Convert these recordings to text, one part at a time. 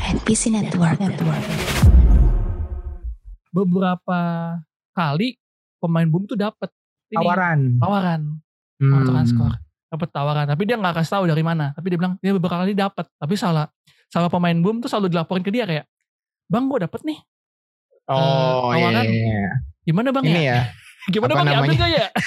NPC Network. Network. beberapa kali pemain boom tuh dapat Tawaran. tawaran Hmm. mau transfer dapat tawaran tapi dia nggak kasih tahu dari mana tapi dia bilang dia beberapa kali dapat tapi salah salah pemain boom tuh selalu dilaporin ke dia kayak bang gue dapet nih Oh iya, tawaran. iya, iya. gimana bang Ini ya ya. gimana apa bang ya ambil ya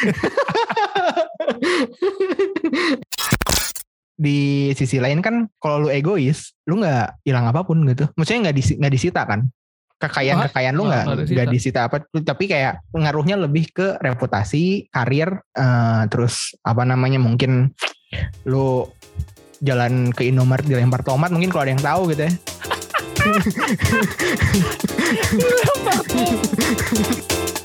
di sisi lain kan kalau lu egois, lu nggak hilang apa pun gitu. Maksudnya nggak disi, disita kan? Kekayaan kekayaan lu Nggak- nggak disita apa? Tapi kayak pengaruhnya lebih ke reputasi, karir, eh, terus apa namanya mungkin lu jalan ke Indomaret dilempar tomat mungkin kalau ada yang tahu gitu ya.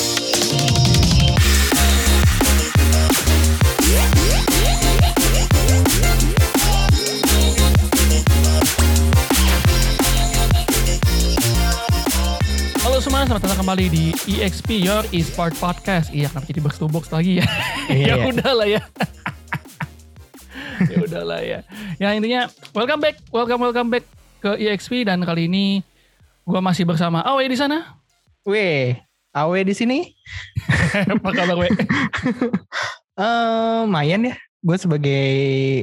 selamat datang kembali di EXP Your Esport Podcast. Iya, kenapa jadi box to box lagi ya? ya Iya. udah lah ya. ya udah lah ya. Ya intinya, welcome back, welcome welcome back ke EXP dan kali ini gua masih bersama Awe di sana. Weh, Awe di sini. Apa kabar we? Eh, lumayan ya. Gue sebagai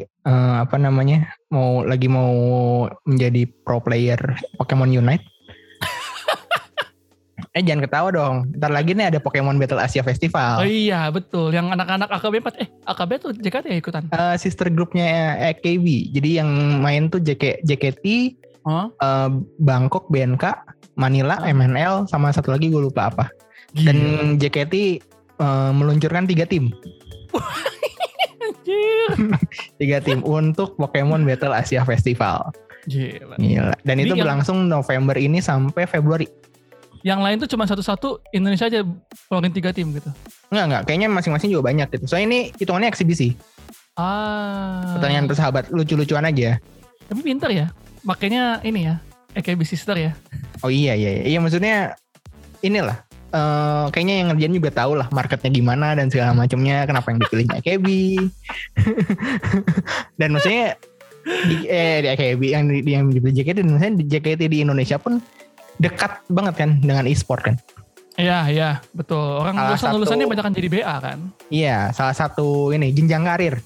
eh, apa namanya mau lagi mau menjadi pro player Pokemon Unite. Eh jangan ketawa dong. Ntar lagi nih ada Pokemon Battle Asia Festival. Oh iya betul, yang anak-anak AKB 4 eh AKB tuh JKT ya ikutan. Eh, sister grupnya AKB. Jadi yang main tuh JK, JKT, Oh, eh, Bangkok, BNK, Manila, Ah. MNL, sama satu lagi gue lupa apa. Dan JKT eh, meluncurkan tiga tim. Tiga tim untuk Pokemon Battle Asia Festival. Gila. Gila. Dan Jadi itu yang- berlangsung November ini sampai Februari. Yang lain tuh cuma satu-satu Indonesia aja keluarin tiga tim gitu. Enggak, enggak. Kayaknya masing-masing juga banyak gitu. Soalnya ini hitungannya eksibisi. Ah. Pertanyaan persahabat. Lucu-lucuan aja. Tapi pinter ya. Makanya ini ya, AKB sister ya. Oh iya, iya. Iya, iya maksudnya inilah. eh kayaknya yang ngerjain juga tahu lah marketnya gimana dan segala macamnya. Kenapa yang dipilih AKB. dan maksudnya di, eh, di AKB yang, di, yang dipilih JKT. Dan maksudnya di JKT di Indonesia pun dekat banget kan dengan e-sport kan. Iya, iya, betul. Orang Salah lulusan satu- lulusannya banyak jadi BA kan. Iya, salah satu ini jenjang karir.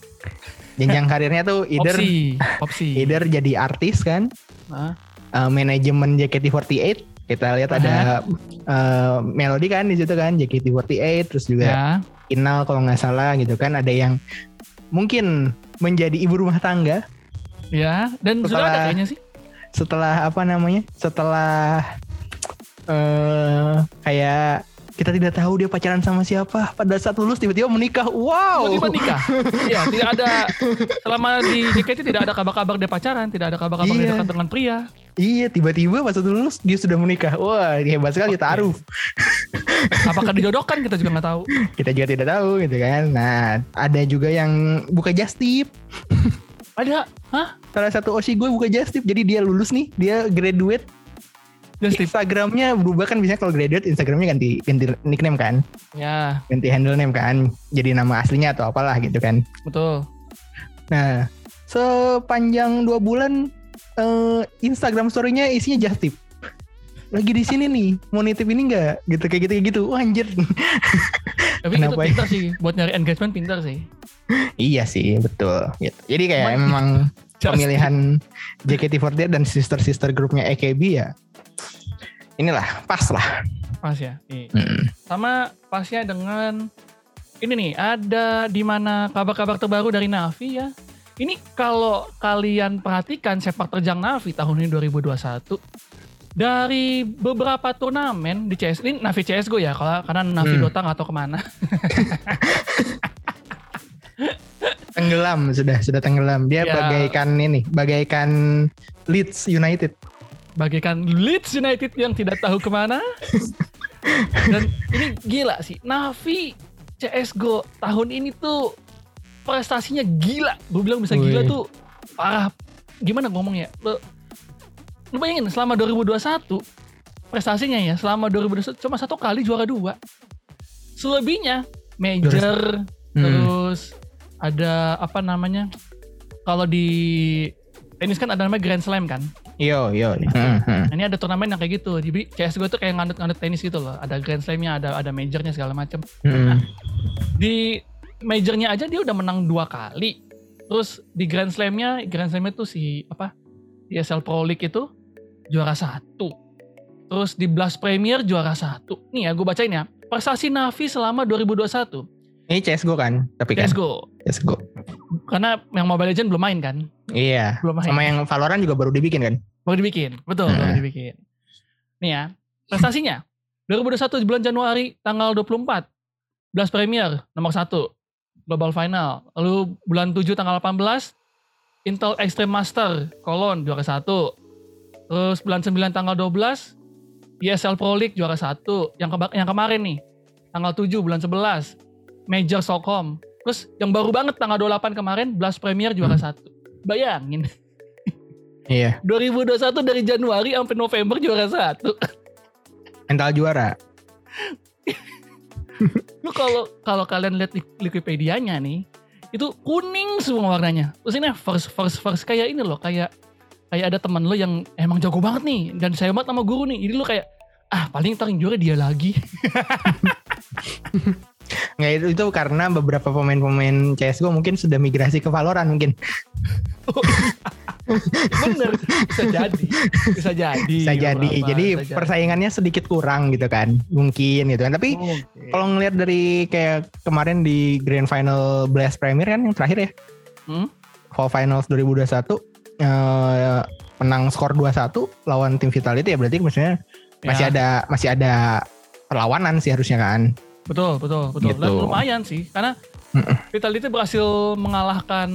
Jenjang karirnya tuh either Opsi, opsi. either jadi artis kan, Nah, uh, manajemen JKT48. Kita lihat ada uh, Melody kan di situ kan JKT48 terus juga ya. Inal kalau nggak salah gitu kan ada yang mungkin menjadi ibu rumah tangga Ya, dan sudah ada Setelah- kayaknya sih. Setelah apa namanya? Setelah eh kayak kita tidak tahu dia pacaran sama siapa pada saat lulus tiba-tiba menikah. Wow. Tiba-tiba nikah. Iya, tidak ada selama di JKT tidak ada kabar-kabar dia pacaran, tidak ada kabar-kabar dia Iya. dekat dengan pria. Iya, tiba-tiba pas lulus dia sudah menikah. Wah, hebat sekali Oke. taruh. Apakah dijodohkan kita juga nggak tahu. Kita juga tidak tahu gitu kan. Nah, ada juga yang buka justip. Ada, hah? Salah satu osi gue buka justip. Jadi dia lulus nih, dia graduate. Just tip. Instagramnya berubah kan biasanya kalau graduate Instagramnya ganti ganti nickname kan, Ya, ganti handle name kan, jadi nama aslinya atau apalah gitu kan. betul. Nah, sepanjang dua bulan eh, Instagram story-nya isinya just tip. Lagi di sini nih, mau nitip ini enggak? Gitu kayak gitu kayak gitu. Wah, anjir. Tapi Kenapa itu ya? pintar sih, buat nyari engagement pintar sih. iya sih, betul. Gitu. Jadi kayak Emang- memang pemilihan JKT48 dan sister-sister grupnya AKB ya. Inilah pas lah. Pas ya. Iya. Hmm. Sama pasnya dengan ini nih, ada di mana kabar-kabar terbaru dari Navi ya. Ini kalau kalian perhatikan sepak terjang Navi tahun ini 2021 dari beberapa turnamen di CS ini Navi CSGO ya kalau karena Navi Hmm. Dota nggak tahu ke mana Tenggelam sudah sudah tenggelam. Dia Ya. bagaikan ini, bagaikan Leeds United. bagaikan Leeds United yang tidak tahu ke mana dan ini gila sih Navi CSGO tahun ini tuh prestasinya gila gue bilang bisa gila tuh parah gimana ngomongnya lo lu bayangin selama 2021 prestasinya ya selama 2021 cuma satu kali juara dua selebihnya major Hmm. terus ada apa namanya kalau di tenis kan ada namanya Grand Slam kan Yo yo. Hmm, hmm. Nah, ini ada turnamen yang kayak gitu. Jadi CSGO tuh kayak ngandut-ngandut tenis gitu loh. Ada Grand Slam-nya, ada ada majornya segala macam. Hmm. Di majornya aja dia udah menang dua kali. Terus di Grand Slam-nya, Grand Slam-nya tuh si apa? ESL Pro League itu juara satu. Terus di Blast Premier juara satu. Nih ya, gue bacain ya. Prestasi Navi selama 2021. Ini CSGO kan? Tapi kan CSGO. CSGO. Karena yang Mobile Legends belum main kan? Iya. Belum main. Sama yang Valorant juga baru dibikin kan? Baru dibikin. Betul, baru Nah. dibikin. Nih ya, prestasinya. 2021 di bulan Januari tanggal 24. Blast Premier nomor 1. Global Final. Lalu bulan 7 tanggal 18 Intel Extreme Master Kolon juara 1. Terus bulan 9 tanggal 12 ESL Pro League juara 1. Yang keba- yang kemarin nih tanggal 7 bulan 11 Major Stockholm. Terus yang baru banget tanggal 28 kemarin Blast Premier juara 1. Bayangin. Iya. 2021 dari Januari sampai November juara satu. Mental juara. Lu kalau kalau kalian lihat di Wikipedia-nya nih, itu kuning semua warnanya. Terus ini first first first kayak ini loh, kayak kayak ada teman lo yang emang jago banget nih dan saya banget sama guru nih. Jadi lu kayak ah paling ntar yang juara dia lagi. Nggak itu, itu karena beberapa pemain-pemain CSGO mungkin sudah migrasi ke Valorant mungkin. Bener, bisa jadi, bisa jadi. Bisa jadi. beberapa, Jadi bisa jadi. persaingannya sedikit kurang gitu kan. Mungkin gitu kan. Tapi Mungkin. kalau ngelihat dari kayak kemarin di Grand Final Blast Premier kan yang terakhir ya. Hmm? Fall Finals 2021 eh, menang skor 2-1 lawan tim Vitality ya berarti maksudnya masih Ya. ada masih ada perlawanan sih harusnya kan. Betul, betul, betul. Gitu. Dan lumayan sih, karena. Vitality berhasil mengalahkan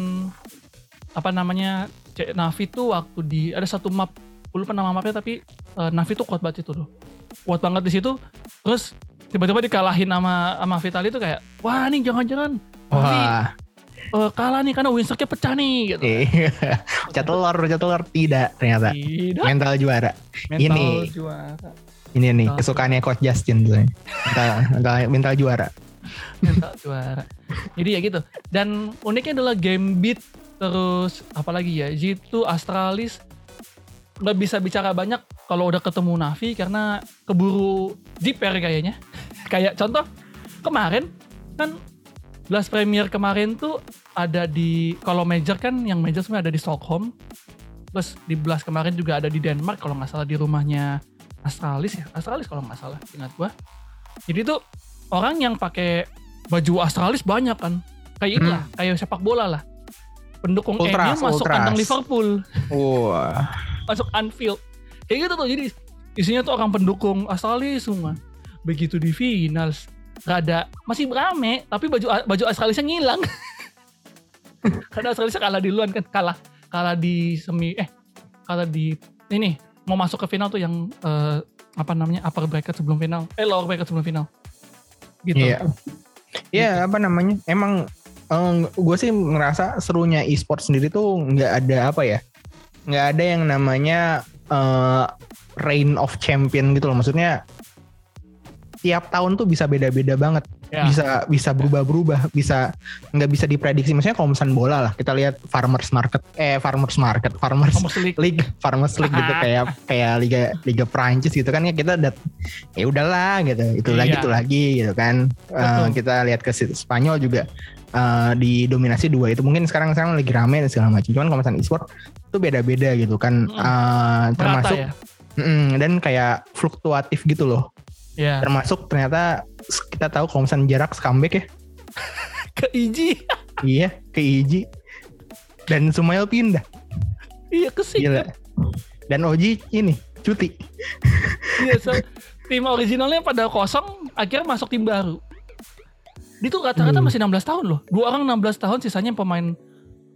apa namanya C- Navi tuh waktu di ada satu map, gue lupa nama mapnya tapi eh, Navi tuh kuat banget itu tuh, kuat banget di situ. Terus tiba-tiba dikalahin sama sama Vitality tuh kayak, wah nih jangan-jangan Navi Eh, kalah nih karena win streaknya pecah nih gitu. iya. Pecah telur, pecah telur tidak ternyata. Tidak, Mental juara. mental ini. juara, Ini nih Mental kesukaannya Coach Justin tuh. Mental, mental, mental juara. mental juara. Jadi ya gitu. Dan uniknya adalah game beat terus apalagi ya G2 Astralis nggak bisa bicara banyak kalau udah ketemu Navi karena keburu jiper kayaknya. Kayak contoh kemarin kan Blast Premier kemarin tuh ada di kalau major kan yang major semua ada di Stockholm. Terus di Blast kemarin juga ada di Denmark kalau nggak salah di rumahnya Astralis ya. Astralis kalau nggak salah ingat gua. Jadi tuh orang yang pakai baju Astralis banyak kan. Kayak inilah, kayak sepak bola lah. Pendukung Hmm. Ultras, MU masuk ultras. kandang Liverpool Wah. masuk Anfield kayak gitu tuh jadi isinya tuh orang pendukung Australis semua begitu di finals rada masih rame tapi baju baju Australisnya ngilang karena Australisnya kalah di duluan kan kalah kalah di semi eh kalah di ini mau masuk ke final tuh yang eh, apa namanya upper bracket sebelum final eh lower bracket sebelum final gitu Iya. Ya apa namanya? Emang gue sih ngerasa serunya e-sport sendiri tuh nggak ada apa ya? Nggak ada yang namanya eh, reign of champion gitu loh. Maksudnya tiap tahun tuh bisa beda-beda banget. Ya. Bisa bisa berubah-berubah, bisa nggak bisa diprediksi. Maksudnya kalau misalnya bola lah, kita lihat farmers market, eh farmers market, farmers Thomas League league farmers league gitu kayak kayak liga liga Prancis gitu kan ya kita dat ya udahlah gitu itu Iya. lagi itu lagi gitu kan Betul. kita lihat ke Spanyol juga eh, didominasi dua itu mungkin sekarang sekarang lagi rame dan segala macam cuman kalau misalnya e-sport itu beda-beda gitu kan Mm. Eh, merata termasuk ya Mm, dan kayak fluktuatif gitu loh ya termasuk ternyata kita tahu kalau misalnya jarak comeback ya. Ke Iji iya ke Iji dan Sumail pindah. Iya ke sini. Gila. Dan Oji ini cuti. Iya, so, tim originalnya pada kosong, akhirnya masuk tim baru. Dia tuh rata-rata Hmm. masih 16 tahun loh. Dua orang 16 tahun, sisanya pemain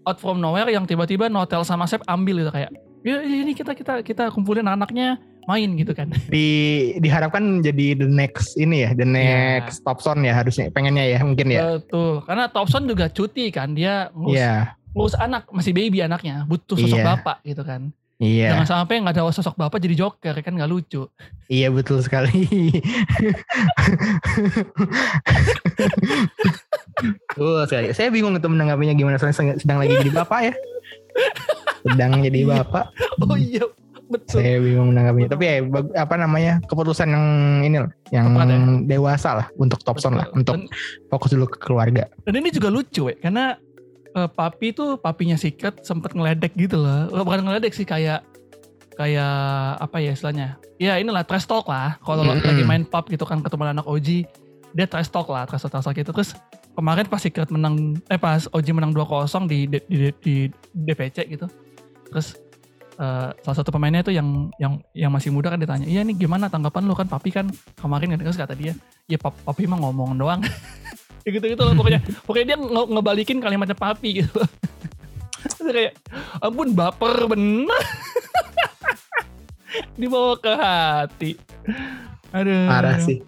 out from nowhere yang tiba-tiba Notel sama Sep ambil gitu kayak, ya ini kita kita kita kumpulin anaknya main gitu kan. di diharapkan jadi the next ini ya the Iya. next top son ya harusnya pengennya ya mungkin ya Betul. Karena Thompson juga cuti kan, dia ngurus, iya ngurus anak, masih baby anaknya, butuh sosok Iya. bapak gitu kan. iya Jangan sampai nggak ada sosok bapak jadi joker kan nggak lucu. iya betul sekali Betul sekali. Saya bingung itu menanggapinya gimana soalnya sedang, sedang lagi jadi bapak ya. Sedang jadi bapak. Oh iya, Betul. Saya bingung menanggapinya. Tapi ya apa namanya keputusan yang ini loh, yang Tepat ya? dewasa lah untuk Thompson lah, untuk Dan- fokus dulu ke keluarga. Dan ini juga lucu ya, karena eh, papi tuh papinya Secret sempet ngeledek gitu loh. Bukan ngeledek sih kayak kayak apa ya istilahnya? Ya inilah trash talk lah. Kalau lo Mm-mm. lagi main pub gitu kan ketemu anak OG, dia trash talk lah, trash talk, trash talk gitu. Terus kemarin pas Secret menang, eh pas OG menang 2-0 di, di, di, di DPC gitu. Terus eh, salah satu pemainnya itu yang yang yang masih muda kan ditanya, iya nih gimana tanggapan lu kan papi kan kemarin kan terus kata dia, ya pap, papi mah ngomong doang. Ya gitu-gitu loh pokoknya. Pokoknya dia nge- ngebalikin kalimatnya papi gitu. Kayak ampun baper bener. Dibawa ke hati. Aduh. Parah sih.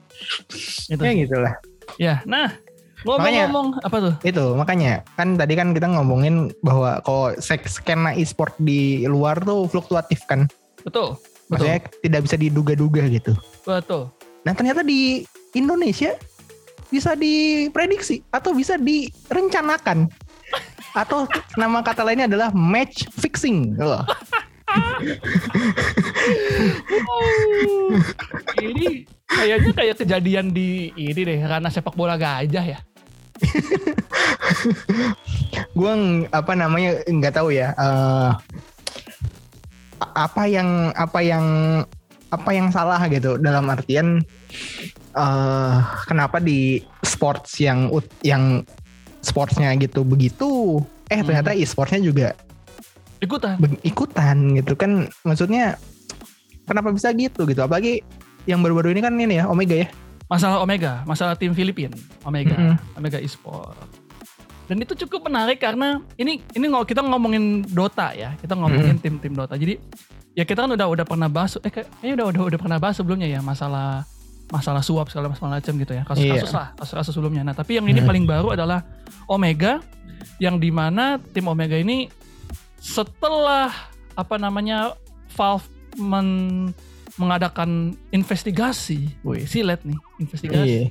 Gitu. Ya gitulah. Ya, nah ngomong-ngomong apa tuh? Itu makanya kan tadi kan kita ngomongin bahwa kalau skena e-sport di luar tuh fluktuatif kan. Betul. Betul. Maksudnya tidak bisa diduga-duga gitu. Betul. Nah ternyata di Indonesia bisa diprediksi atau bisa direncanakan. Atau nama kata lainnya adalah match fixing. Wah, Oh, ini kayaknya kayak kejadian di ini deh karena sepak bola gajah ya. Gue apa namanya nggak tahu ya. a- apa yang apa yang apa yang salah gitu dalam artian eh kenapa di sports yang yang sportsnya gitu begitu eh Hmm. ternyata e-sportsnya juga Ikutan. ikutan gitu kan maksudnya kenapa bisa gitu gitu apalagi yang baru-baru ini kan ini ya Omega ya Masalah Omega, masalah tim Filipin, Omega, Mm-mm. Omega Esport. Dan itu cukup menarik karena ini ini kita ngomongin Dota ya, kita ngomongin tim-tim Dota. Jadi ya kita kan udah udah pernah bahas, eh kayak- kayaknya udah udah udah pernah bahas sebelumnya ya masalah masalah suap segala macam gitu ya, kasus-kasus Iya. lah, kasus-kasus sebelumnya. Nah tapi yang ini Mm. paling baru adalah Omega, yang di mana tim Omega ini setelah apa namanya Valve men- mengadakan investigasi, woi silet nih investigasi, Iya.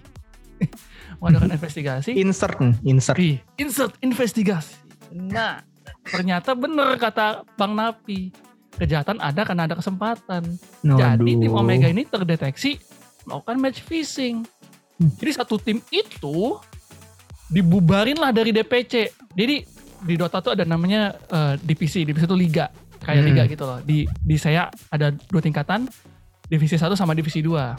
mengadakan investigasi, insert nih, insert insert investigasi. Nah, ternyata bener kata Bang Napi. Kejahatan ada karena ada kesempatan. Jadi tim Waduh. Omega ini terdeteksi melakukan match fixing. Hmm. Jadi satu tim itu dibubarin lah dari DPC. Jadi di Dota tuh ada namanya eh, divisi, divisi itu liga, kayak Hmm. liga gitu loh. Di di saya ada dua tingkatan, divisi 1 sama divisi 2.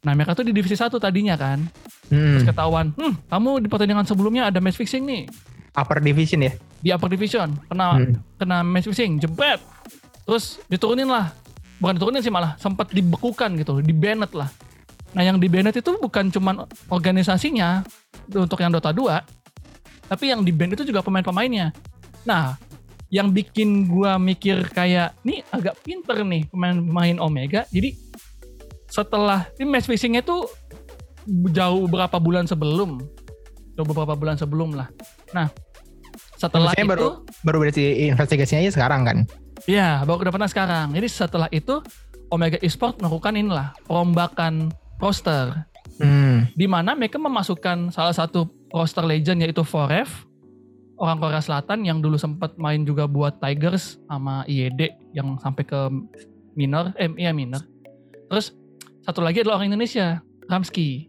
Nah, mereka tuh di divisi 1 tadinya kan. Hmm, Terus ketahuan, "Hmm, kamu di pertandingan sebelumnya ada match fixing nih." upper division ya di upper division kena Hmm. kena match fixing jebret terus diturunin lah bukan diturunin sih malah sempat dibekukan gitu di banned lah nah yang di banned itu bukan cuman organisasinya untuk yang Dota 2 tapi yang di banned itu juga pemain-pemainnya nah yang bikin gua mikir kayak nih agak pinter nih pemain-pemain Omega jadi setelah ini match fixingnya tuh jauh beberapa bulan sebelum jauh beberapa bulan sebelum lah nah setelah Maksudnya itu baru baru berarti investigasinya aja sekarang kan Iya, baru kedapatan sekarang. Jadi setelah itu Omega Esport melakukan inilah perombakan roster hmm. di mana mereka memasukkan salah satu roster legend yaitu Forev orang Korea Selatan yang dulu sempat main juga buat Tigers sama IED yang sampai ke minor eh iya minor. Terus satu lagi adalah orang Indonesia, Ramski.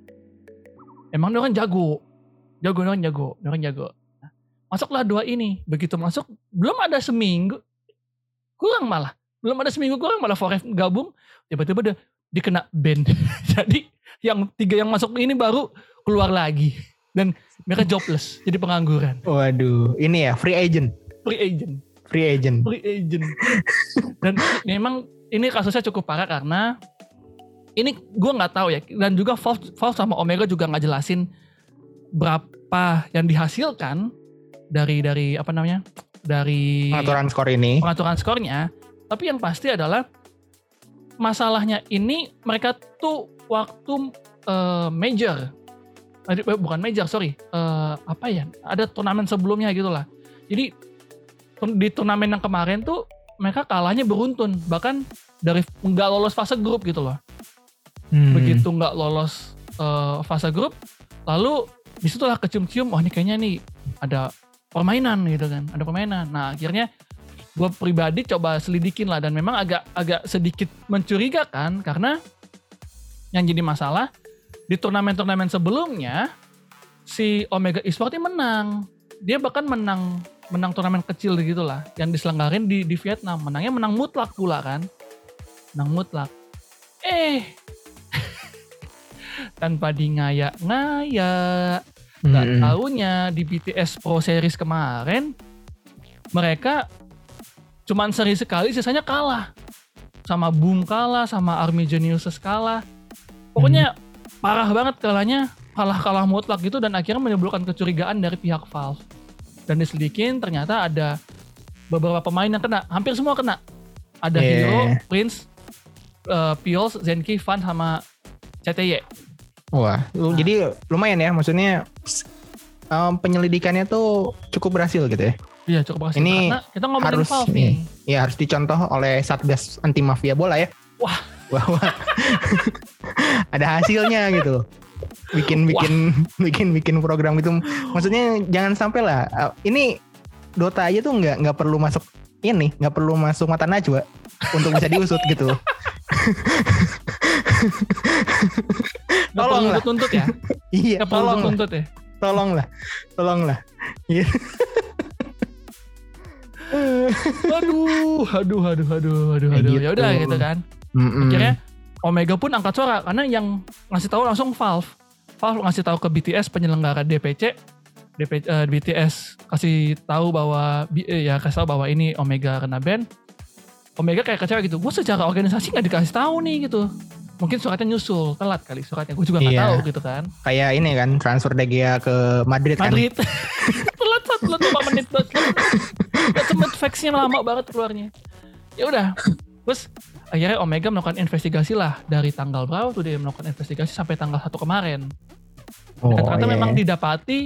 Emang dia orang jago. Jago, dia orang jago, dia orang jago. Masuklah dua ini. Begitu masuk, belum ada seminggu. Kurang malah. Belum ada seminggu kurang malah Forev gabung. Tiba-tiba dia dikena ban. Jadi yang tiga yang masuk ini baru keluar lagi. Dan mereka jobless. Jadi pengangguran. waduh ini ya free agent Free agent. free agent Free agent. Dan memang ini kasusnya cukup parah karena ini gue nggak tahu ya dan juga Valve, Valve sama Omega juga nggak jelasin berapa yang dihasilkan dari dari apa namanya dari pengaturan skor ini pengaturan skornya. Tapi yang pasti adalah masalahnya ini mereka tuh waktu eh, major, Eh, bukan major sorry, Eh, apa ya? Ada turnamen sebelumnya gitu lah. Jadi di turnamen yang kemarin tuh mereka kalahnya beruntun, bahkan dari nggak lolos fase grup gitu loh. Hmm. Begitu nggak lolos eh, fase grup, lalu di situlah kecium-cium, wah ini kayaknya nih ada permainan gitu kan, ada permainan. Nah akhirnya gue pribadi coba selidikin lah dan memang agak agak sedikit mencurigakan karena yang jadi masalah di turnamen-turnamen sebelumnya si Omega Esport ini menang. Dia bahkan menang menang turnamen kecil gitu lah yang diselenggarin di di Vietnam. Menangnya menang mutlak pula kan. Menang mutlak. Eh tanpa di ngayak-ngayak Gak Mm-mm. taunya di BTS Pro Series kemarin mereka cuman seri sekali sisanya kalah. Sama Boom kalah, sama Army Geniuses kalah. Pokoknya parah banget kalahnya kalah-kalah mutlak gitu dan akhirnya menimbulkan kecurigaan dari pihak Valve. Dan diselidikin ternyata ada beberapa pemain yang kena, hampir semua kena. Ada Yeah. Hero, Prince, uh, Pios, Zenki, Van sama CTY. Wah, lu- Nah. jadi lumayan ya maksudnya em, penyelidikannya tuh cukup berhasil gitu ya. Iya cukup berhasil. Ini Karena kita ngomongin harus Valve nih. Ya harus dicontoh oleh Satgas Anti Mafia Bola ya. Wah. Bahwa ada hasilnya gitu. Bikin bikin bikin bikin program itu maksudnya jangan sampai lah uh, ini Dota aja tuh nggak nggak perlu masuk ini nggak perlu masuk mata najwa untuk bisa diusut gitu. Tolong lah. tuntut ya. Iya, tolong tuntut ya. tolong lah, tolong lah. Iya. Aduh, aduh, aduh, aduh, aduh, aduh. gitu. Ya udah gitu kan. Mm-mm. Akhirnya Omega pun angkat suara karena yang ngasih tahu langsung Valve. Valve ngasih tahu ke BTS penyelenggara DPC. DP, eh, BTS kasih tahu bahwa eh, ya kasih tahu bahwa ini Omega kena ban. Omega kayak kecewa gitu. Gue secara organisasi nggak dikasih tahu nih gitu. Mungkin suratnya nyusul, telat kali suratnya. Gue juga nggak Iya. tahu gitu kan. kayak ini kan transfer De Gea ke Madrid, kan. Madrid. telat satu telat lima menit. Gak sempet faxnya lama banget keluarnya. Ya udah. Terus akhirnya Omega melakukan investigasi lah dari tanggal berapa tuh dia melakukan investigasi sampai tanggal 1 kemarin. Oh, Dan ternyata iya. memang didapati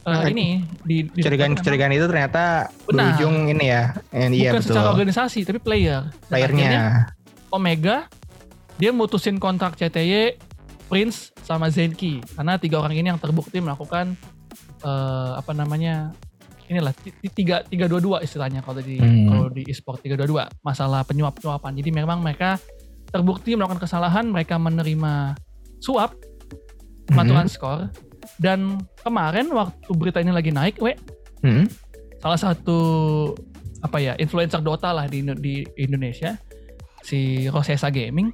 eh, Nah, ini di, kecurigaan-kecurigaan itu ternyata Benar. berujung ini ya. Eh, bukan iya betul. secara organisasi tapi player. Playernya. Omega dia mutusin kontrak CTY, Prince sama Zenki karena tiga orang ini yang terbukti melakukan eh, apa namanya inilah ti- ti- tiga tiga dua dua istilahnya kalau di Hmm. kalau di e-sport tiga dua dua masalah penyuap penyuapan. Jadi memang mereka terbukti melakukan kesalahan, mereka menerima suap pengaturan skor dan kemarin waktu berita ini lagi naik, we Hmm. salah satu apa ya influencer Dota lah di, di Indonesia si Rosesa Gaming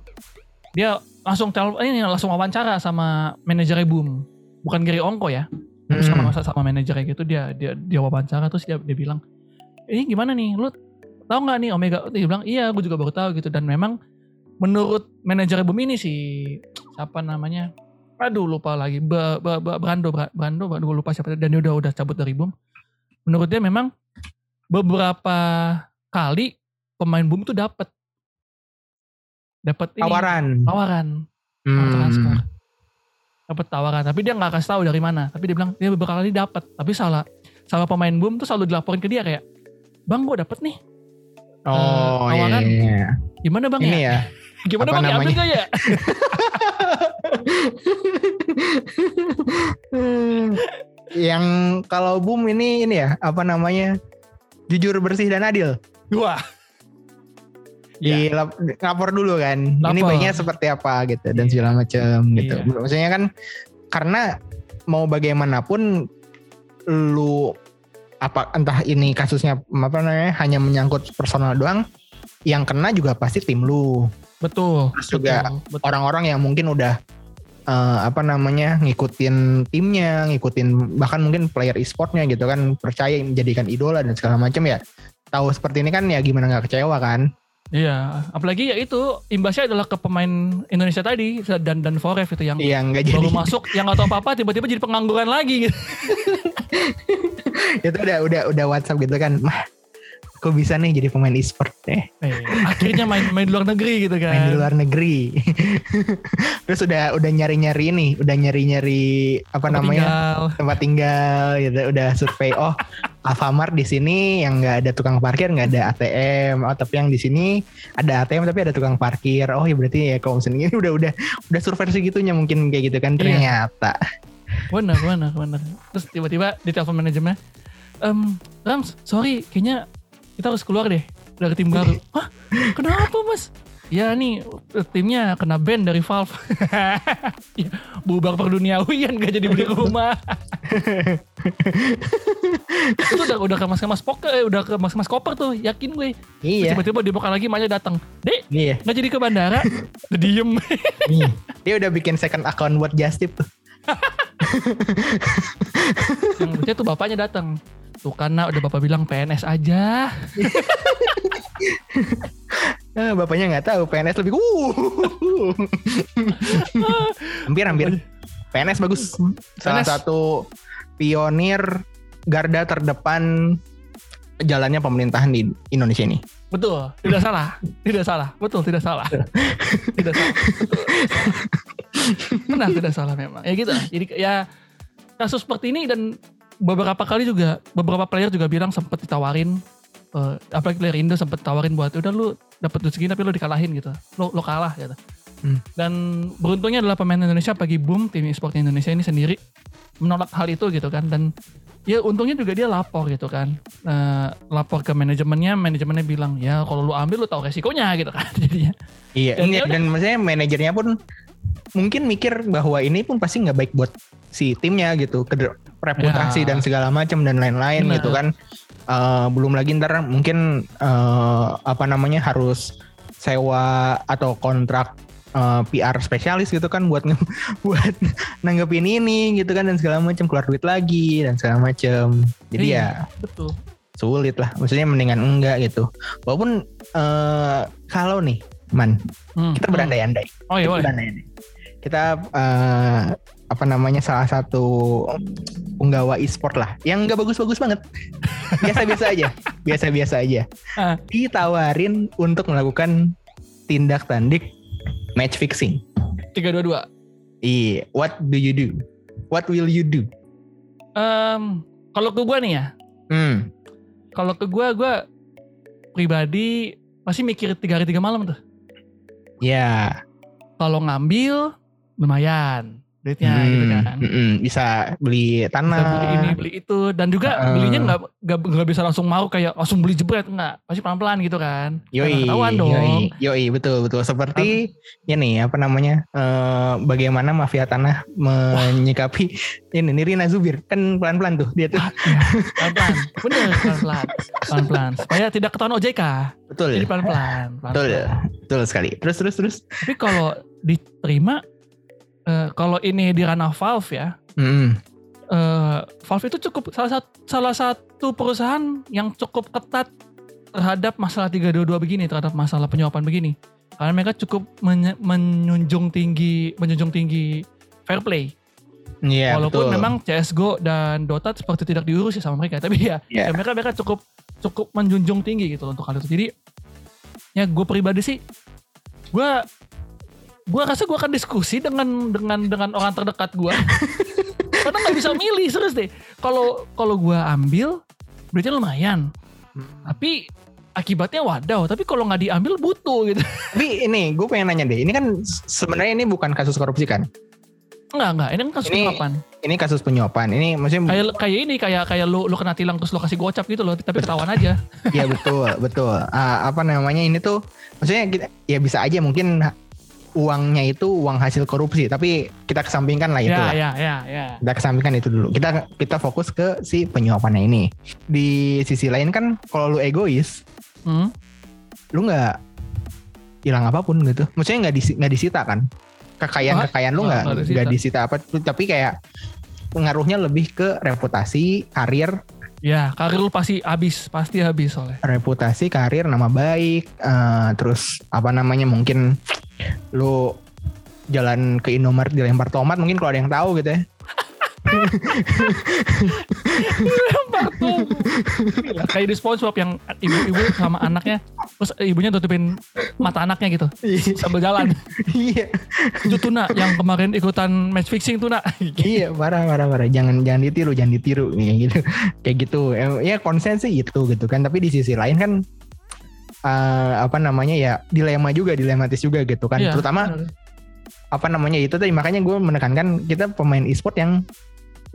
dia langsung tel ini langsung wawancara sama manajernya Boom bukan Gary Ongko ya Hmm. Terus sama sama manajernya gitu dia dia dia wawancara terus dia dia bilang ini gimana nih? Lu tahu nggak nih Omega? Dia bilang iya gue juga baru tahu gitu. Dan memang menurut manajer Boom ini si siapa namanya? Aduh lupa lagi. Ba, ba, ba- Brando Bra- Brando gue lupa siapa. Dan dia udah udah cabut dari Boom. Menurut dia memang beberapa kali pemain Boom itu dapat dapat tawaran. tawaran. Hmm. transfer dapat tawaran tapi dia nggak kasih tahu dari mana. Tapi dia bilang dia beberapa kali dapat tapi salah salah pemain boom tuh selalu dilaporin ke dia kayak bang gue dapet nih. Oh iya, tawaran. iya, iya. gimana bang Ini ya? ya. gimana apa bang ya? ambil ya? Yang kalau boom ini ini ya apa namanya? Jujur bersih dan adil. Wah di lap- lapor dulu kan ini Iya. Lapor. baiknya seperti apa gitu dan Iya. segala macam gitu Iya. maksudnya kan karena mau bagaimanapun lu apa entah ini kasusnya apa namanya hanya menyangkut personal doang yang kena juga pasti tim lu betul Terus juga orang-orang yang mungkin udah eh, apa namanya ngikutin timnya, ngikutin bahkan mungkin player e-sportnya gitu kan percaya menjadikan idola dan segala macam ya. Tahu seperti ini kan ya gimana nggak kecewa kan? Iya apalagi ya itu imbasnya adalah ke pemain Indonesia tadi dan dan Forev itu yang Iya nggak jadi baru masuk yang nggak tahu apa apa tiba-tiba jadi pengangguran lagi gitu itu udah udah udah WhatsApp gitu kan. Mah, kok bisa nih jadi pemain e-sport eh Eh, akhirnya main main di luar negeri gitu kan main di luar negeri. Terus udah udah nyari-nyari ini, udah nyari-nyari apa Tempat namanya? tinggal. tempat tinggal gitu udah survei oh Alfamart di sini yang nggak ada tukang parkir nggak ada ATM oh tapi yang di sini ada ATM tapi ada tukang parkir oh ya berarti ya kalau misalnya ini udah udah udah survei segitunya mungkin kayak gitu kan Iya. ternyata bener bener bener terus tiba-tiba di telepon manajemennya em Rams sorry kayaknya kita harus keluar deh dari tim baru. Hah? Kenapa mas? Ya nih timnya kena ban dari Valve. ya, bubar perduniawian gak jadi beli rumah. itu udah udah kemas-kemas poker, eh, udah kemas-kemas koper tuh, yakin gue. Iya. Tiba-tiba dia buka lagi, maknya datang. Dek, Iya. nggak jadi ke bandara, diem. Iya. Dia udah bikin second account buat Justip tuh. Yang lucunya tuh bapaknya datang. Tuh karena udah bapak bilang PNS aja. Eh, bapaknya nggak tahu PNS lebih uh. hampir hampir PNS bagus salah PNS. satu pionir garda terdepan jalannya pemerintahan di Indonesia ini Betul, tidak salah, tidak salah, betul tidak salah, tidak salah, betul. Benar tidak salah memang. Ya gitu. Jadi ya kasus seperti ini dan beberapa kali juga beberapa player juga bilang sempat ditawarin, eh, apalagi player Indo sempat tawarin buat udah lu dapat duit segini tapi lu dikalahin gitu, lo lo kalah gitu. Hmm. Dan beruntungnya adalah pemain Indonesia pagi boom tim e-sport Indonesia ini sendiri menolak hal itu gitu kan dan ya untungnya juga dia lapor gitu kan. Eh, lapor ke manajemennya manajemennya bilang ya kalau lu ambil lu tahu resikonya gitu kan jadinya. Iya Dan dan, ya dan maksudnya manajernya pun mungkin mikir bahwa ini pun pasti nggak baik buat si timnya gitu ke reputasi Ya. dan segala macam dan lain-lain gitu kan. Eh, belum lagi ntar mungkin eh, apa namanya harus sewa atau kontrak eh, PR spesialis gitu kan buat buat nanggepin ini gitu kan dan segala macam keluar duit lagi dan segala macam. Jadi Iya. ya betul. sulit lah maksudnya mendingan enggak gitu. Walaupun eh, kalau nih man Hmm, kita hmm. berandai-andai. Oh iya kita berandai-andai. Kita eh, apa namanya salah satu penggawa e-sport lah yang nggak bagus-bagus banget. Biasa-biasa aja biasa-biasa aja. Ah. ditawarin untuk melakukan tindak tanduk match fixing. Tiga dua dua? Iya what do you do? What will you do? Em, kalau ke gua nih ya. Hmm. Kalau ke gua gua pribadi masih mikir tiga hari tiga malam tuh. Ya. Kalau ngambil lumayan duitnya Hmm, gitu kan. mm-mm. bisa beli Bisa tanah beli ini beli itu. Dan juga Heeh. belinya nggak nggak nggak bisa langsung mau kayak langsung beli jebret. Nggak pasti pelan pelan gitu kan. Yoi, ketahuan dong. yoi, yoi, betul, betul. Seperti ini apa namanya? eh, bagaimana mafia tanah menyikapi ini nih Rina Zubir. Kan pelan-pelan tuh dia tuh. pelan pelan bener pelan pelan pelan pelan supaya tidak ketahuan OJK Betul, jadi pelan pelan betul, betul sekali. Terus, terus, terus. tapi kalau diterima eh, kalau ini di ranah Valve ya Mm-mm. eh, Valve itu cukup salah satu salah satu perusahaan yang cukup ketat terhadap masalah 322 begini terhadap masalah penyuapan begini karena mereka cukup menye- menjunjung tinggi menjunjung tinggi fair play Iya, walaupun betul. memang CS:GO dan Dota seperti tidak diurus ya sama mereka tapi ya, Iya. ya mereka mereka cukup cukup menjunjung tinggi gitu untuk hal itu jadi ya gue pribadi sih gue gue rasa gue akan diskusi dengan dengan dengan orang terdekat gue karena nggak bisa milih serius deh. Kalau kalau gue ambil duitnya lumayan. Tapi akibatnya wadaw. Tapi kalau nggak diambil butuh gitu. Tapi ini gue pengen nanya deh. Ini kan sebenarnya ini bukan kasus korupsi kan? enggak enggak ini kan kasus Ini- penyuapan. Ini kasus penyuapan. Ini maksudnya kayak kayak ini kayak kayak lu lu kena tilang terus lu kasih gocap gitu loh. Tapi ketahuan aja. Iya betul, betul. Ah, apa namanya ini tuh maksudnya kita, ya bisa aja mungkin uangnya itu uang hasil korupsi, tapi kita kesampingkan lah itu. ya lah. ya ya ya Kita kesampingkan itu dulu. Kita kita fokus ke si penyuapannya ini. Di sisi lain kan kalau lu egois, Hmm? lu nggak hilang apa pun gitu. Maksudnya nggak disi, disita kan? Kekayaan kekayaan lu Nggak, nggak nggak disita. disita apa, tapi kayak pengaruhnya lebih ke reputasi, karir, Ya, karir lu pasti habis, pasti habis soalnya. reputasi, karir, nama baik, eh, terus apa namanya mungkin lu jalan ke Indomaret dilempar tomat mungkin kalau ada yang tahu gitu ya. Gila, kayak di SpongeBob yang ibu-ibu sama anaknya, terus ibunya tutupin mata anaknya gitu sambil jalan. iya, Itu tuna yang kemarin ikutan match fixing tuna. iya parah parah parah. Jangan jangan ditiru, jangan ditiru kayak gitu. Kayak gitu. Em, Ya konsen sih itu gitu kan. Tapi di sisi lain kan eh, apa namanya ya dilema juga, dilematis juga gitu kan. Iya, Terutama benar. apa namanya itu tadi makanya gue menekankan kita pemain e-sport yang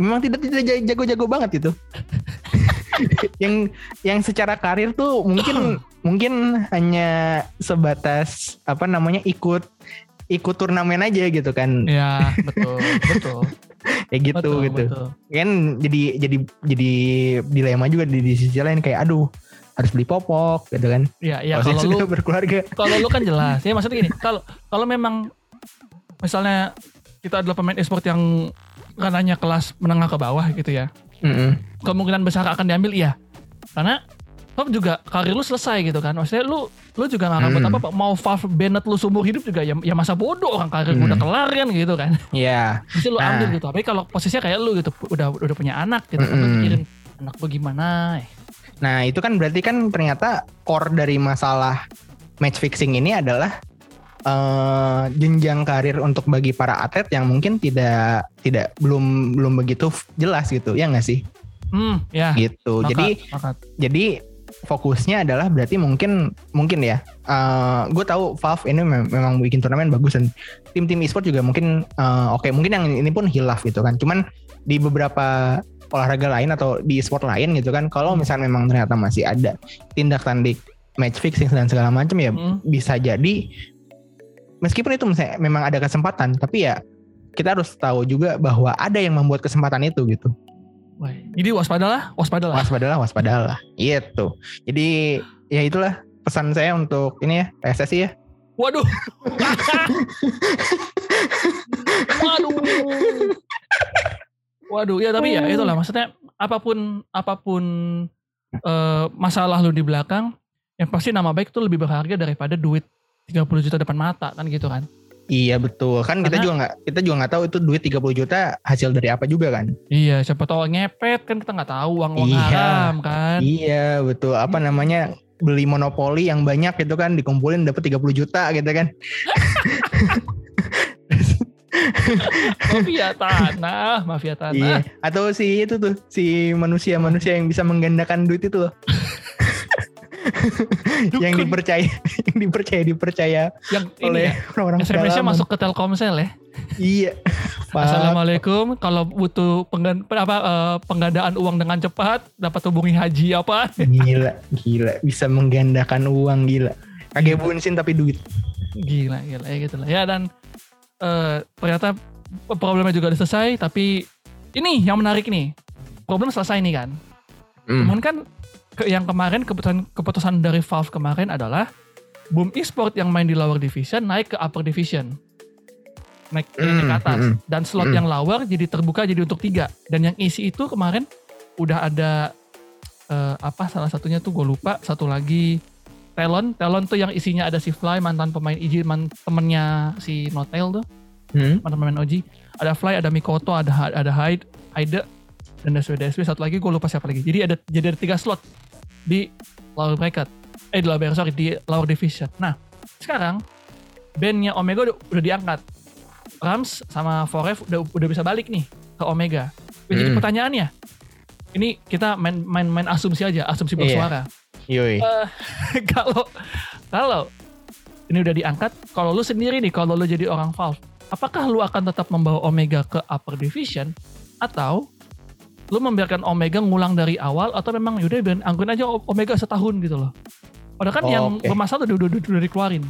memang tidak tidak jago-jago banget gitu. yang yang secara karir tuh mungkin mungkin hanya sebatas apa namanya ikut ikut turnamen aja gitu kan Ya, betul, betul. ya gitu betul, gitu betul. kan jadi jadi jadi dilema juga di, di sisi lain kayak aduh harus beli popok gitu kan Ya, ya Kalau lu berkeluarga kalau lu kan jelas. Ya maksudnya gini, kalau kalau memang misalnya kita adalah pemain e-sport yang ranahnya kelas menengah ke bawah gitu ya. Mm-mm. Kemungkinan besar akan diambil iya. Karena Valve juga karir lu selesai gitu kan. Maksudnya lu lu juga gak akan buat Hmm. apa-apa. Mau Valve banned lu seumur hidup juga ya, ya masa bodoh orang karir Hmm. udah kelar kan gitu kan. ya Bisa lu Nah. ambil gitu. Tapi kalau posisinya kayak lu gitu udah udah punya anak gitu. Lu Mm-mm. mikirin anak lu gimana. eh. Nah itu kan berarti kan ternyata core dari masalah match fixing ini adalah eh, jenjang karir untuk bagi para atlet yang mungkin tidak tidak belum belum begitu jelas gitu ya nggak sih Hmm, ya. gitu. Sepakat, Jadi sepakat. jadi fokusnya adalah berarti mungkin mungkin ya eh gue tahu Valve ini mem- memang bikin turnamen bagus dan tim-tim e-sport juga mungkin eh, oke mungkin yang ini pun hilaf gitu kan cuman di beberapa olahraga lain atau di e-sport lain gitu kan kalau misalnya memang ternyata masih ada tindak tanduk match fixing dan segala macam ya Hmm. bisa jadi meskipun itu memang ada kesempatan tapi ya kita harus tahu juga bahwa ada yang membuat kesempatan itu gitu Jadi waspadalah, waspadalah. waspadalah waspadalah gitu jadi ya itulah pesan saya untuk ini ya PSSI ya Waduh. Waduh. Waduh, ya tapi ya itulah maksudnya apa pun apa pun eh, masalah lu di belakang, yang pasti nama baik tuh lebih berharga daripada duit 30 juta depan mata kan gitu kan. iya betul kan kita Karena- juga nggak kita juga nggak tahu itu duit 30 juta hasil dari apa juga kan Iya, siapa tahu ngepet kan kita nggak tahu uang uang Iya. haram kan. iya betul apa namanya beli monopoli yang banyak gitu kan dikumpulin dapat 30 juta gitu kan Mafia tanah, mafia tanah. iya atau si itu tuh si manusia-manusia yang bisa menggandakan duit itu loh yang dipercaya yang dipercaya dipercaya Yang ini oleh ya, orang-orang SMS-nya pedalaman. masuk ke Telkomsel ya. iya Pak. Assalamualaikum. Kalau butuh penggan, apa, eh, penggandaan uang dengan cepat, dapat hubungi haji apa? Gila, gila. Bisa menggandakan uang, gila. Kagak bunsin tapi duit. Gila, gila ya gitu lah. Ya dan eh, ternyata problemnya juga udah selesai. Tapi ini yang menarik nih. Problem selesai nih kan. Hmm. Namun kan ke, yang kemarin keputusan keputusan dari Valve kemarin adalah Boom Esport yang main di lower division naik ke upper division. Naik, naik ke atas. hmm, Dan slot hmm. yang lower jadi terbuka jadi untuk tiga. Dan yang isi itu kemarin udah ada eh, apa salah satunya tuh gue lupa. Satu lagi Talon. Talon tuh yang isinya ada si Fly mantan pemain IJ man, temennya si Notail tuh Hmm. mantan pemain OG. Ada Fly, ada Mikoto, ada ada Hyde, Hyde dan DSW DSW satu lagi gue lupa siapa lagi. Jadi ada jadi ada tiga slot di lower bracket. Eh di lower bracket, sorry di lower division. Nah sekarang bandnya Omega udah, udah diangkat. Rams sama Forev udah udah bisa balik nih ke Omega. Jadi Hmm. pertanyaannya, ini kita main main main asumsi aja, asumsi Iya. bersuara. Yoi. Eh, kalau kalau ini udah diangkat, kalau lu sendiri nih, kalau lu jadi orang Valve, apakah lu akan tetap membawa Omega ke upper division atau lu membiarkan Omega ngulang dari awal atau memang yaudah biarin angguin aja Omega setahun gitu loh. Padahal kan Oh, yang oke. bermasalah udah, udah, udah, udah dikeluarin.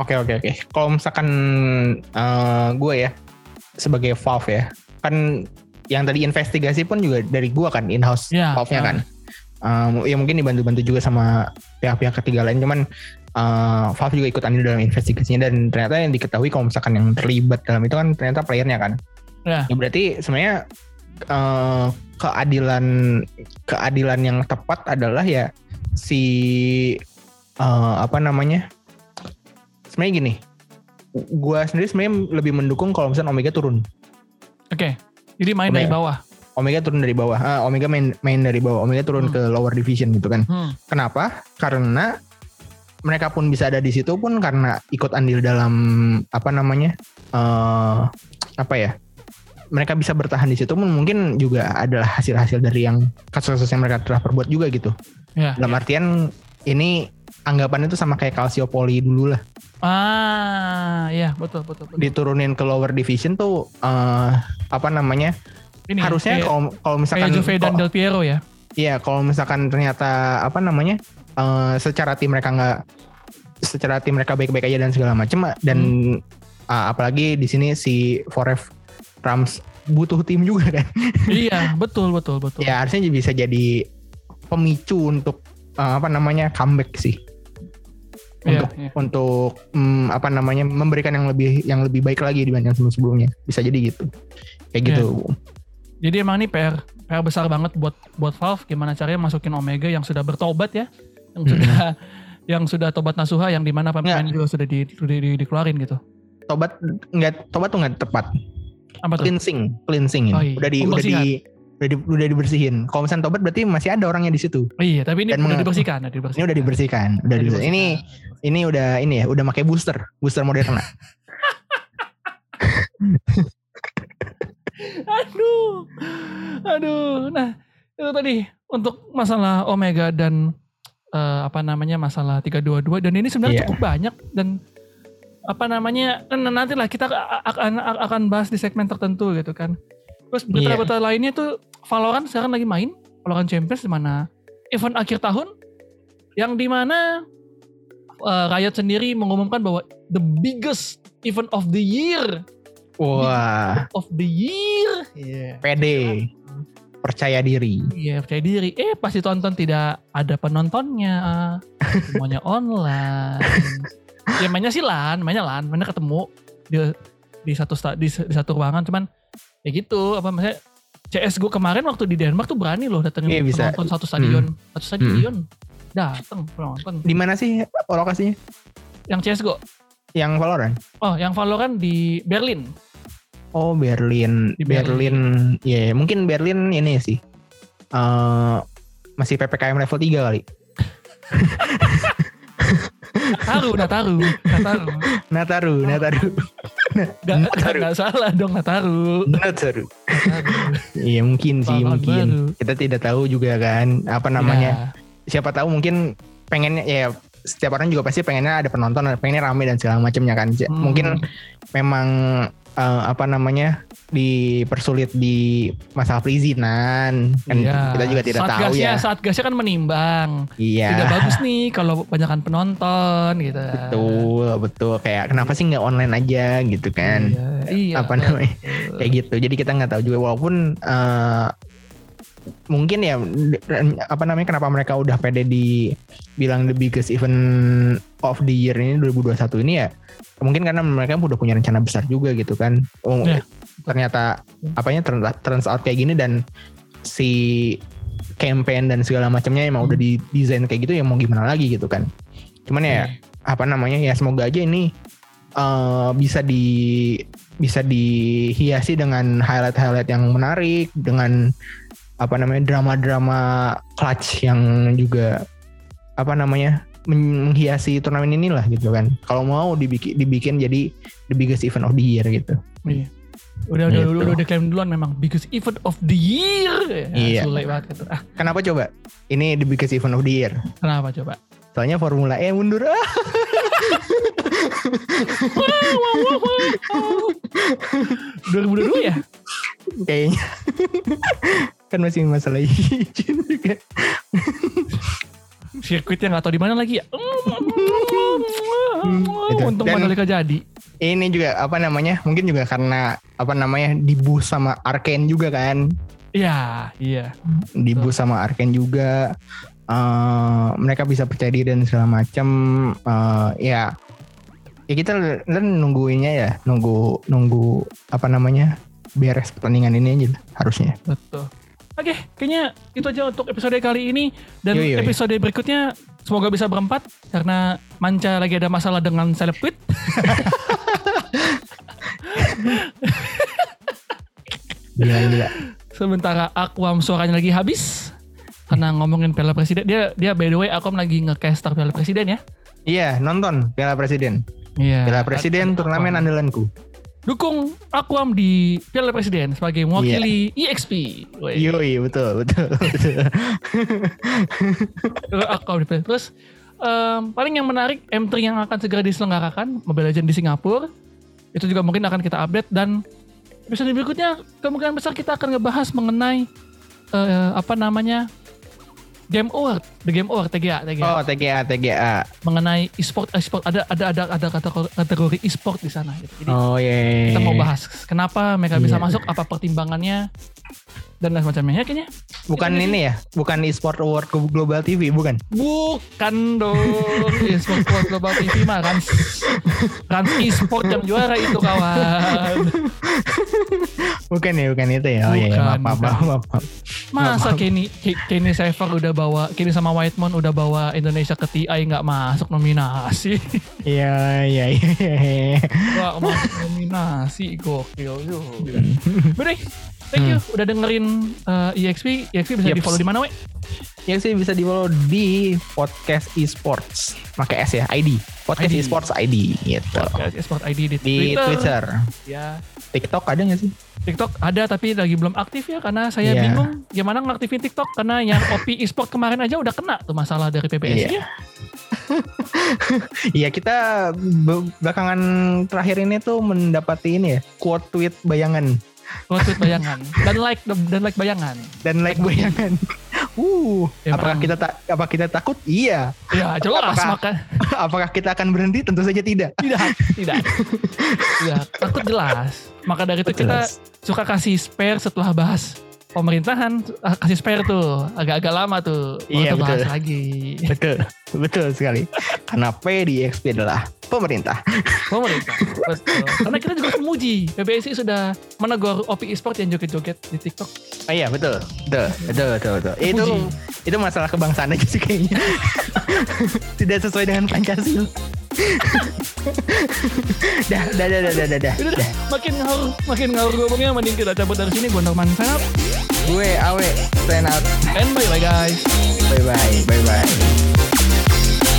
Oke oke oke. Kalau misalkan eh, gue ya sebagai Valve ya, kan yang tadi investigasi pun juga dari gue kan in-house Ya, Valve-nya ah. kan. Eh, ya mungkin dibantu-bantu juga sama pihak-pihak ketiga lain, cuman eh, Valve juga ikut andil dalam investigasinya dan ternyata yang diketahui kalau misalkan yang terlibat dalam itu kan ternyata playernya kan. Ya. Ya berarti sebenarnya eh, keadilan keadilan yang tepat adalah ya si eh, apa namanya? Sebenarnya gini, gua sendiri sebenarnya lebih mendukung kalau misalnya Omega turun. Oke, jadi main dari Omega. bawah. Omega turun dari bawah. Ah, Omega main main dari bawah. Omega turun Hmm. ke lower division gitu kan. Hmm. Kenapa? Karena mereka pun bisa ada di situ pun karena ikut andil dalam apa namanya? eh apa ya? Mereka bisa bertahan di situ pun mungkin juga adalah hasil-hasil dari yang kasus-kasus yang mereka telah perbuat juga gitu. Ya. Dalam artian ini anggapan itu sama kayak Calciopoli dulu lah. Ah, ya betul betul betul. Diturunin ke lower division tuh eh apa namanya? Ini harusnya kayak, kalau kalau misalkan kayak Juve dan Del Piero ya. Iya, kalau misalkan ternyata apa namanya eh, secara tim mereka nggak, secara tim mereka baik-baik aja dan segala macam, dan ah, apalagi di sini si Foref Rams butuh tim juga kan. iya, betul betul betul. ya harusnya bisa jadi pemicu untuk eh, apa namanya comeback sih. Iya, Untuk iya. untuk mm, apa namanya memberikan yang lebih yang lebih baik lagi dibanding sebelum sebelumnya. Bisa jadi gitu. Kayak Iya. gitu. Jadi emang ini PR PR besar banget buat buat Valve gimana caranya masukin Omega yang sudah bertobat ya, yang Mm-mm. sudah yang sudah tobat nasuha yang di mana pemain juga sudah di, di- di- dikeluarin gitu. Tobat nggak tobat tuh nggak tepat. Apa tuh? Cleansing, cleansing Oh ini. iya, Udah di udah di udah, di, udah dibersihin. Kalau misalnya tobat berarti masih ada orangnya di situ. Iya, tapi ini Dan udah dibersihkan, udah dibersihkan. Ini udah dibersihkan, udah Udah dibersihkan. Ini ini udah ini ya, udah pakai booster, booster Moderna. Aduh. Aduh. Nah, itu tadi untuk masalah Omega dan eh, apa namanya masalah 322 dan ini sebenarnya Iya. cukup banyak dan apa namanya n- nantilah kita a- akan akan bahas di segmen tertentu gitu kan. Terus Iya. berita-berita lainnya tuh Valorant sekarang lagi main Valorant Champions di mana event akhir tahun yang di mana eh, Riot sendiri mengumumkan bahwa the biggest event of the year Wah, of the year. Iya. pede, percaya diri. Iya percaya diri. Eh pas ditonton tidak ada penontonnya, semuanya online. ya mainnya sih lan, mainnya lan, mainnya ketemu di di satu di, di satu ruangan, cuman ya gitu. Apa maksudnya CS gue kemarin waktu di Denmark tuh berani loh datengin Iya, bisa. penonton satu stadion, satu stadion dateng penonton. Di mana sih lokasinya? Yang CS gue, Yang Valorant? oh yang Valorant di Berlin. Oh Berlin, Di Berlin, ya mungkin Berlin ini sih. eh masih ppkm level 3 kali. Nataru, Nataru, Nataru. Nataru, Nataru, Gak, Nataru. gak salah dong Nataru. Nataru. Iya mungkin sih, Tahun mungkin. baru. Kita tidak tahu juga kan apa namanya. Ya. Siapa tahu mungkin pengennya ya setiap orang juga pasti pengennya ada penonton, pengennya rame dan segala macamnya kan. Hmm. Mungkin memang eh, apa namanya dipersulit di masalah perizinan kan Iya. kita juga tidak tahu Satgasnya- ya. Satgasnya kan menimbang. Iya. Tidak bagus nih kalau banyakkan penonton gitu. Betul, betul. Kayak kenapa sih nggak online aja gitu kan? Iya, iya, Apa namanya? betul. Kayak gitu. Jadi kita nggak tahu juga walaupun eh, mungkin ya apa namanya kenapa mereka udah pede di bilang the biggest event of the year ini 2021 ini ya mungkin karena mereka udah punya rencana besar juga gitu kan. Oh, Iya. Ternyata apanya turns, out kayak gini dan si campaign dan segala macamnya emang Hmm. udah didesain kayak gitu ya mau gimana lagi gitu kan. Cuman ya Iya. apa namanya ya semoga aja ini eh, bisa di bisa dihiasi dengan highlight-highlight yang menarik dengan apa namanya drama-drama clutch yang juga apa namanya men- menghiasi turnamen inilah gitu kan kalau mau dibikin dibikin jadi the biggest event of the year gitu Iya. Udah udah Gitu. udah, udah klaim duluan memang biggest event of the year. Ya, Iya. Sulit banget gitu. Ah, kenapa coba ini the biggest event of the year kenapa coba? soalnya Formula E mundur ah 2022 ya? kayaknya kan masih masalah izin juga Sirkuitnya nggak tahu di mana lagi ya. Itu. Untung Mandalika jadi. Ini juga apa namanya mungkin juga karena apa namanya di boost sama Arkane juga kan Iya, iya. di boost sama Arkane juga eh mereka bisa percaya diri dan segala macam eh ya ya kita kan nungguinnya ya nunggu nunggu apa namanya beres pertandingan ini aja harusnya Betul. Oke, kayaknya itu aja untuk episode kali ini dan Yoi, yoi. episode berikutnya semoga bisa berempat karena Manca lagi ada masalah dengan seleb tweet. gila gila Sementara Aquam suaranya lagi habis karena ngomongin Piala Presiden. Dia dia by the way Aquam lagi nge-caster Piala Presiden ya. iya nonton Piala Presiden Iya. Piala Presiden turnamen andalanku Dukung Aquam di Piala Presiden sebagai mewakili EXP. Woi. yoi betul betul, betul. Di Terus em, paling yang menarik M3 yang akan segera diselenggarakan Mobile Legends di Singapura. Itu juga mungkin akan kita update dan episode berikutnya kemungkinan besar kita akan ngebahas mengenai eh, apa namanya Game Award, The Game Award TGA, TGA. Oh TGA TGA. mengenai e-sport, e-sport ada ada ada ada kategori, kategori e-sport di sana. Gitu. Jadi Oh iya. kita mau bahas kenapa mereka bisa Iya. masuk, apa pertimbangannya dan lain semacamnya. Ya kayaknya Bukan ini ya, bukan e-sport award Global TV, bukan? bukan dong e-sport World Global TV mah kan Rans e-sport yang juara itu kawan. Bukan ya, bukan itu ya. Oh iya. Bukan, maaf, maaf, bukan. maaf, maaf. Masa Kenny Ke- Kenny Sever udah bawa Kenny sama Whitemon udah bawa Indonesia ke TI nggak masuk nominasi. Iya, iya, iya. iya. Nggak masuk nominasi gokil juga. Udah deh, thank you udah dengerin uh, EXP. EXP bisa Yeps. di follow di mana we? Yang sih bisa di follow di podcast esports, pakai S ya, ID. Podcast ID. esports ID gitu. Podcast Esport ID di, Di Twitter. Ya, TikTok ada nggak sih? TikTok ada tapi lagi belum aktif ya karena saya Iya. bingung gimana ngaktifin TikTok karena yang OP Esport kemarin aja udah kena tuh masalah dari PBSI. Iya. Iya kita be- belakangan terakhir ini tuh mendapati ini ya quote tweet bayangan Kalau tweet bayangan dan like dan like bayangan. dan like bayangan. Uh, Emang. apakah kita tak apa kita takut? Iya. Ya jelas Apakah- maka apakah kita akan berhenti? Tentu saja tidak. tidak tidak tidak takut jelas. Maka dari itu kita Jelas. suka kasih spare setelah bahas pemerintahan ah, kasih spare tuh agak-agak lama tuh Iya, bahas betul. lagi Betul, betul sekali. Karena PDXP adalah pemerintah. pemerintah betul karena kita juga memuji PBSI sudah menegur OP Esport yang joget-joget di TikTok Oh iya betul, betul, betul, betul, betul. Itu itu masalah kebangsaan aja sih kayaknya. Tidak sesuai dengan Pancasila. Dah, dah, dah, dah, dah, dah, dah. Udah makin ngawur makin ngawur ngomongnya mending kita cabut dari sini gue Norman sign up Gue Awe, stand out. and bye bye guys Bye bye, bye bye.